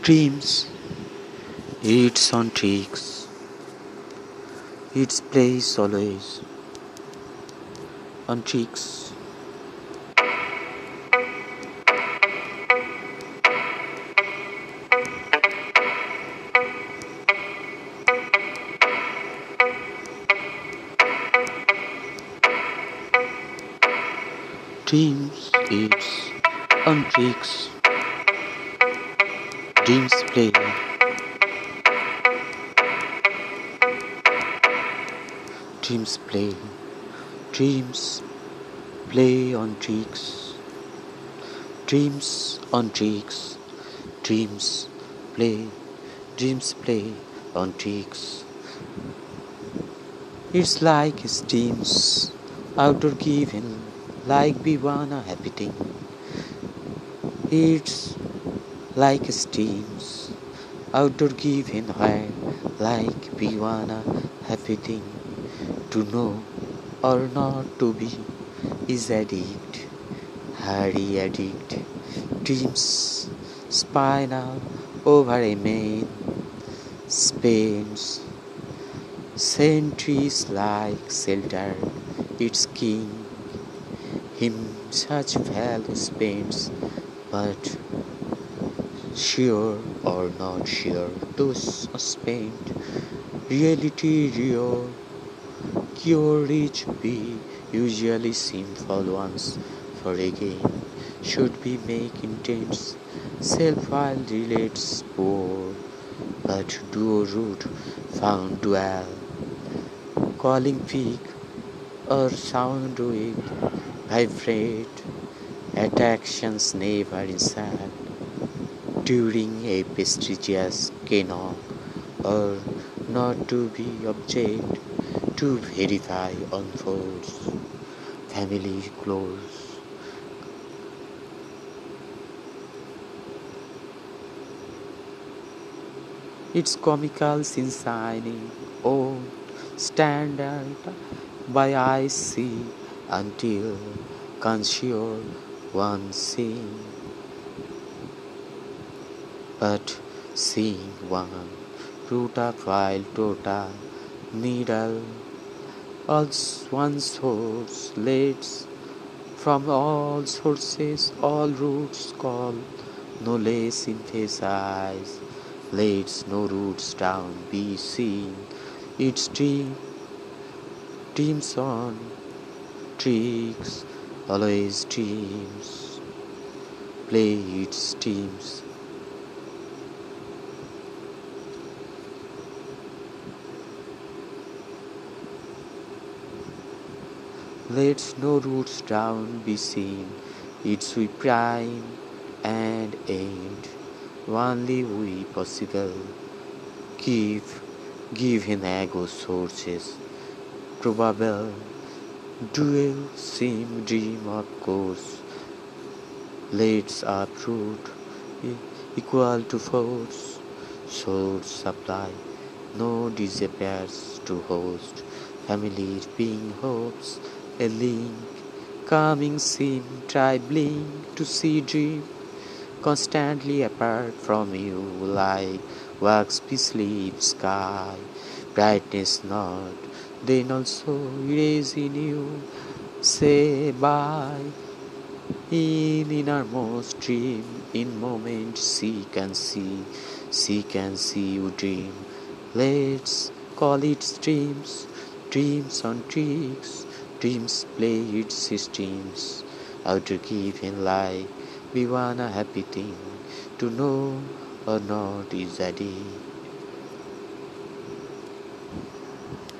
Dreams, it's on tricks, its place always on tricks. Dreams, it's on tricks. Dreams play. Dreams play. Dreams play on cheeks. Dreams on cheeks. Dreams play. Dreams play on cheeks. It's like steams outdoor given like be one a happy thing. It's like steams outdoor given high like we wanna happy thing. To know or not to be is addict hurry addict. Dreams spinal over a main. Spans centuries like shelter its king. Him such value spends but sure or not sure to suspend reality real courage be usually simple ones. For again should be make intense self while relates poor but duo root found dwell calling peak or sound with vibrate attractions never inside during a prestigious canon or not to be object to verify unfolds family close it's comical sincerely old standard by I see until conscious one see but seeing one while total needle. All one source leads from all sources all roots call. No less emphasize leads no roots down be seen. Its dream dreams on tricks always dreams. Play its teams Let no roots down be seen, its we prime and end. Only we possible give, give in ego sources. Probable, dual seem dream of course. Let's uproot equal to force. Source supply, no disappears to host. Families being hopes a link. Coming seem tribling to see dream. Constantly apart from you like wax sleep sky. Brightness not then also erase in you. Say bye. In innermost dream in moment seek and see. Seek and see you dream. Let's call it dreams. Dreams on tricks Dreams play its systems how to give in life. We want a happy thing to know or not is a day.